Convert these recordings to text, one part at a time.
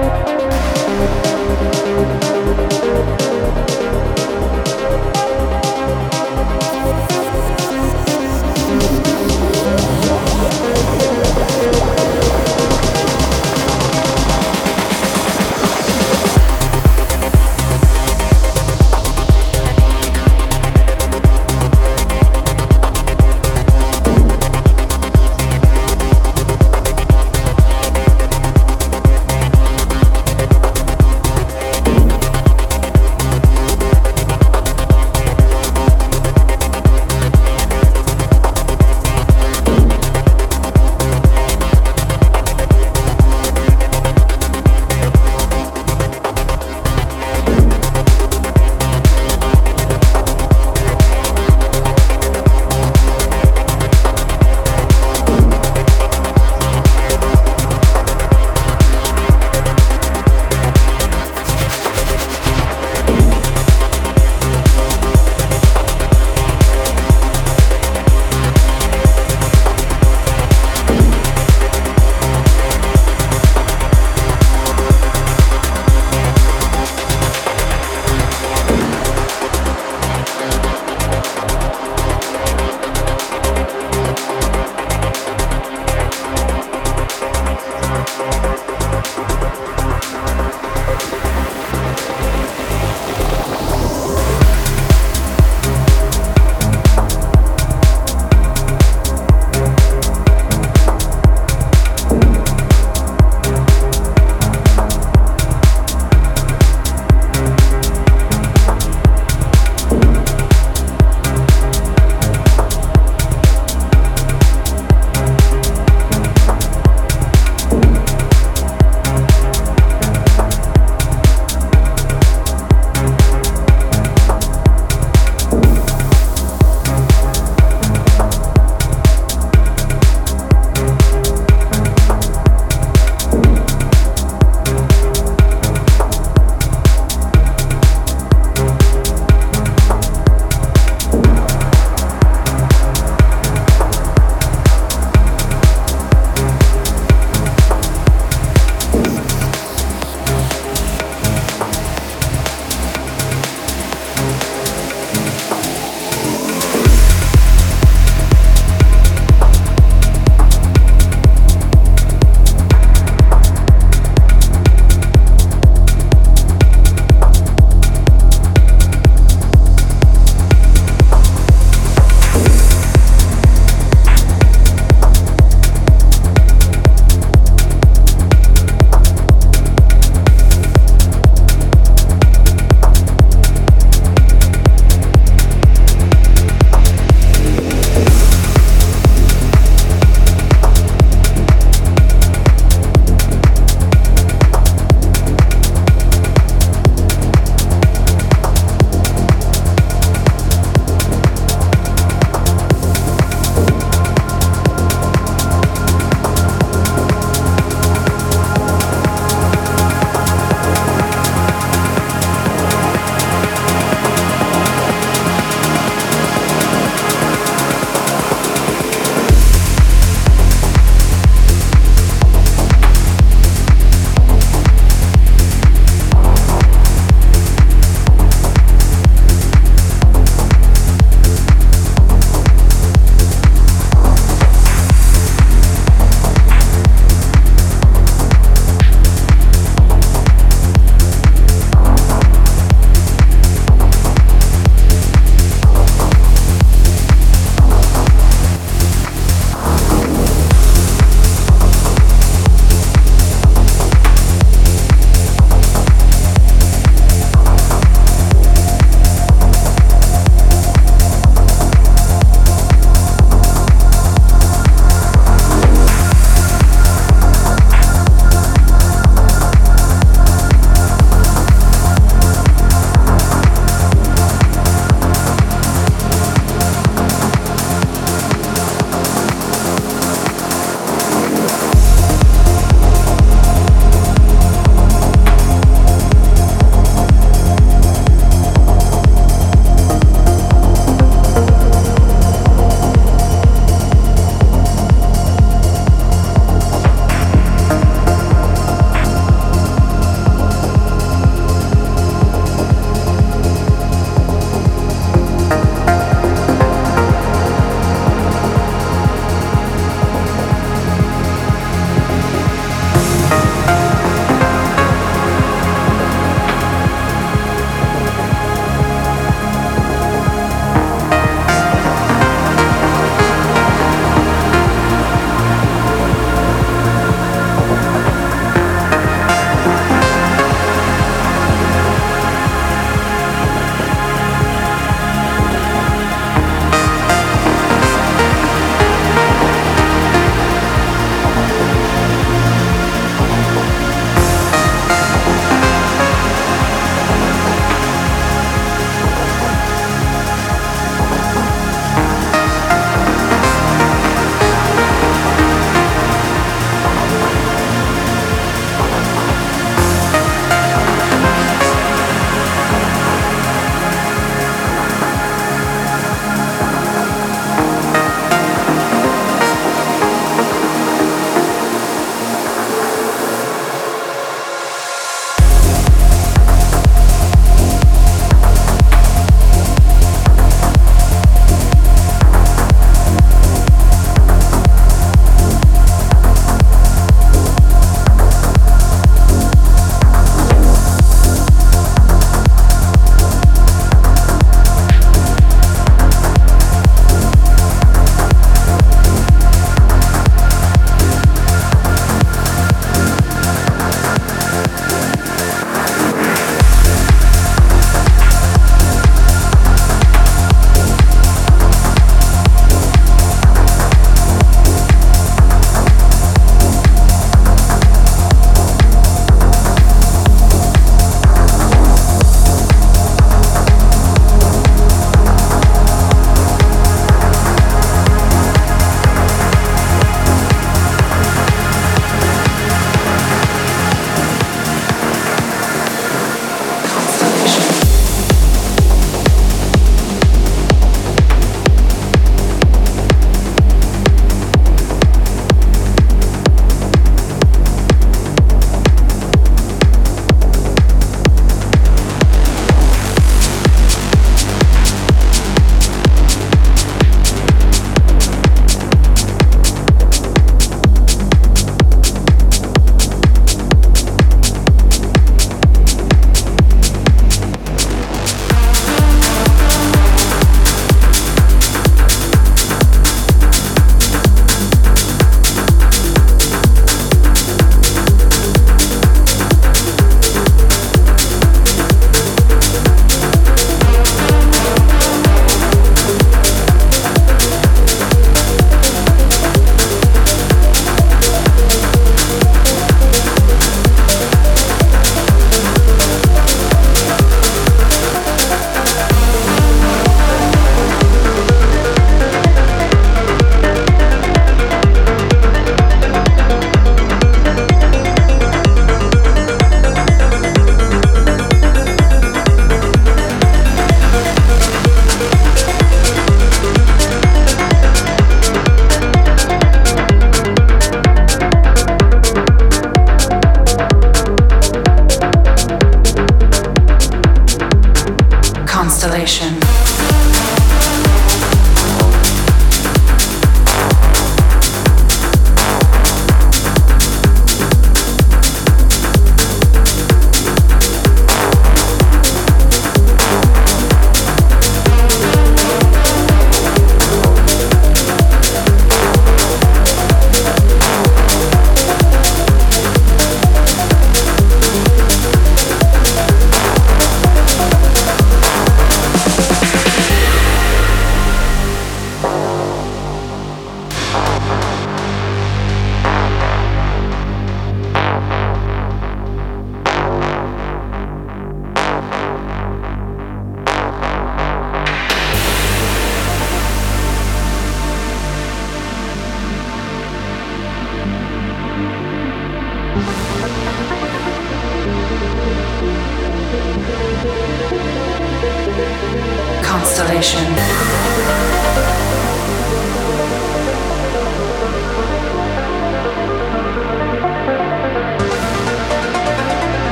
Bye.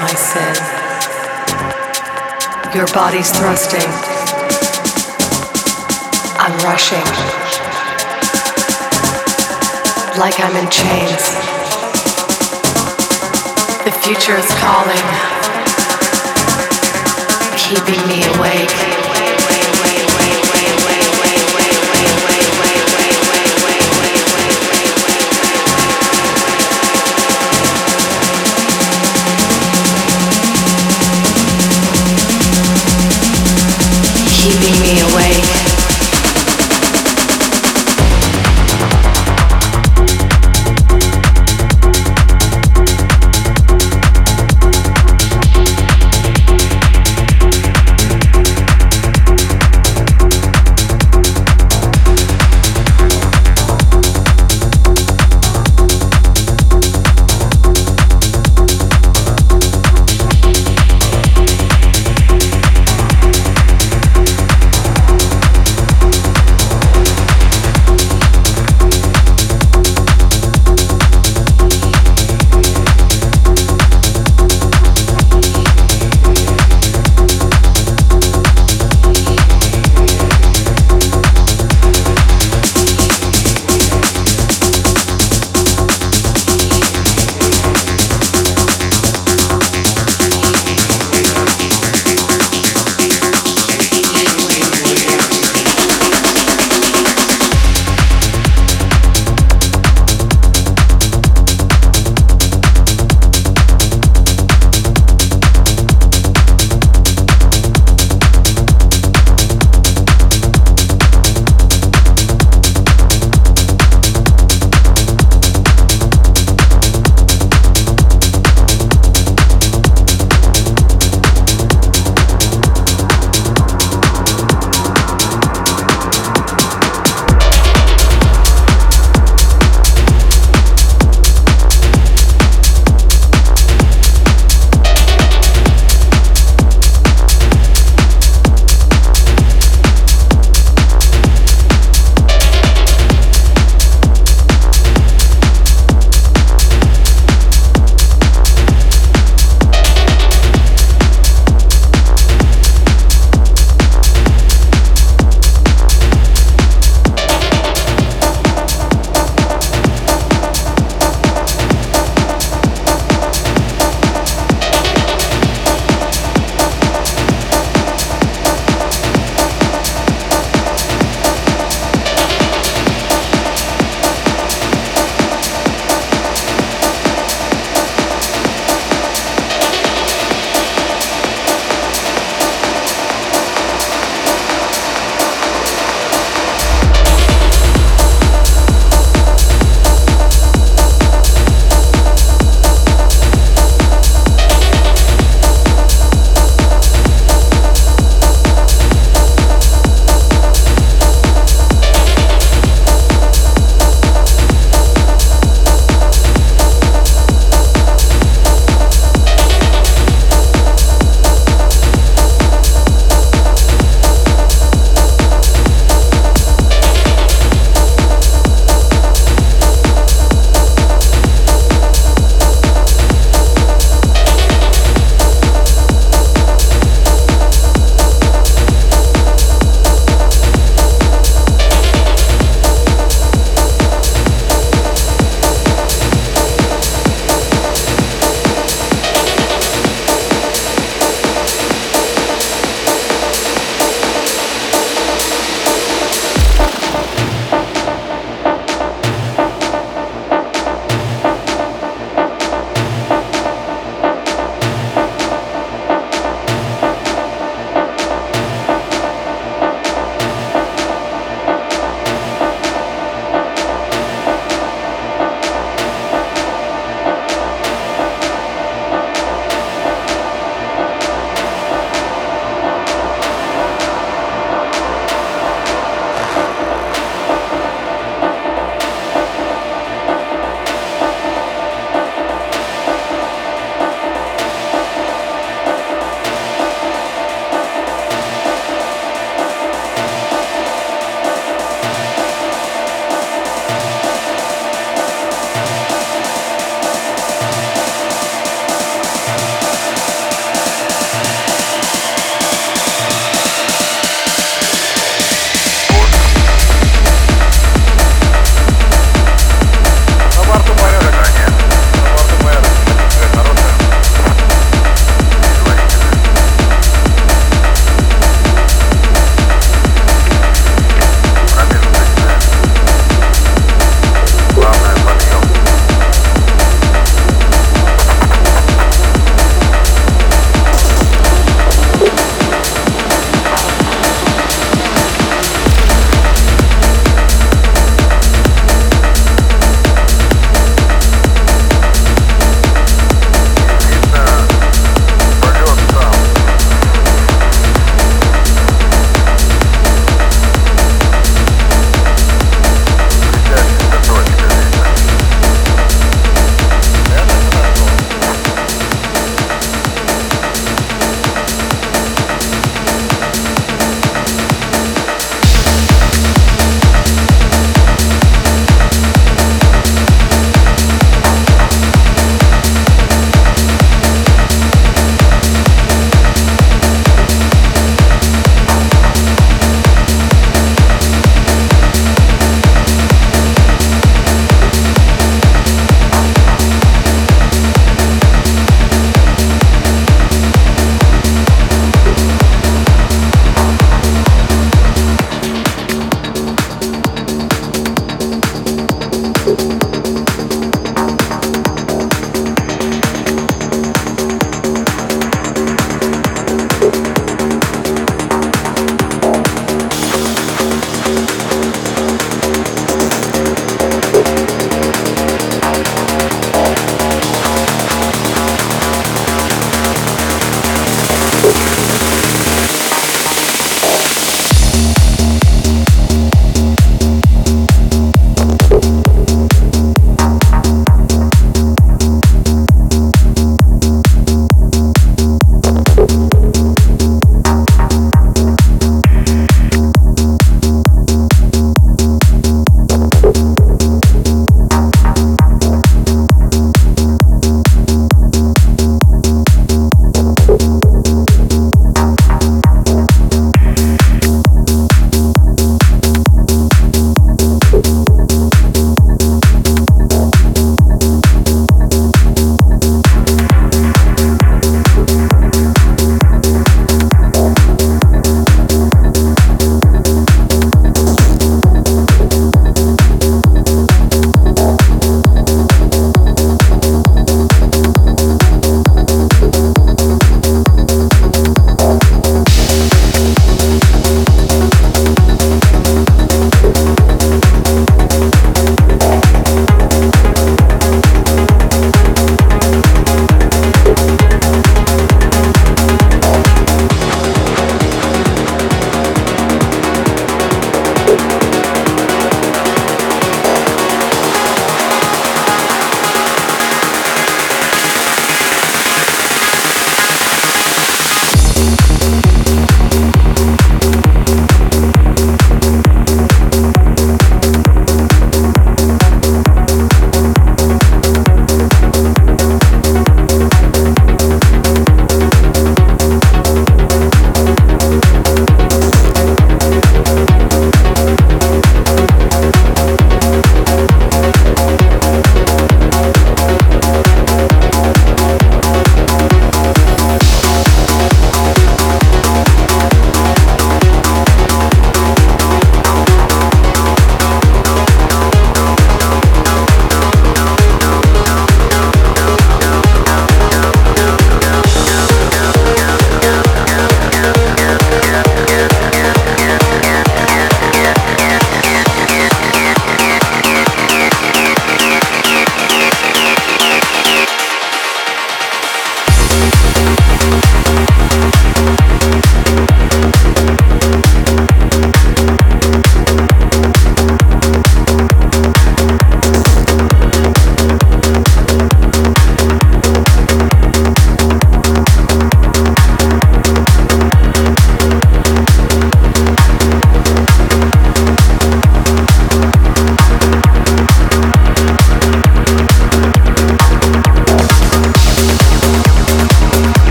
My sin. Your body's thrusting. I'm rushing. Like I'm in chains. The future is calling. Keeping me awake. Keeping me awake.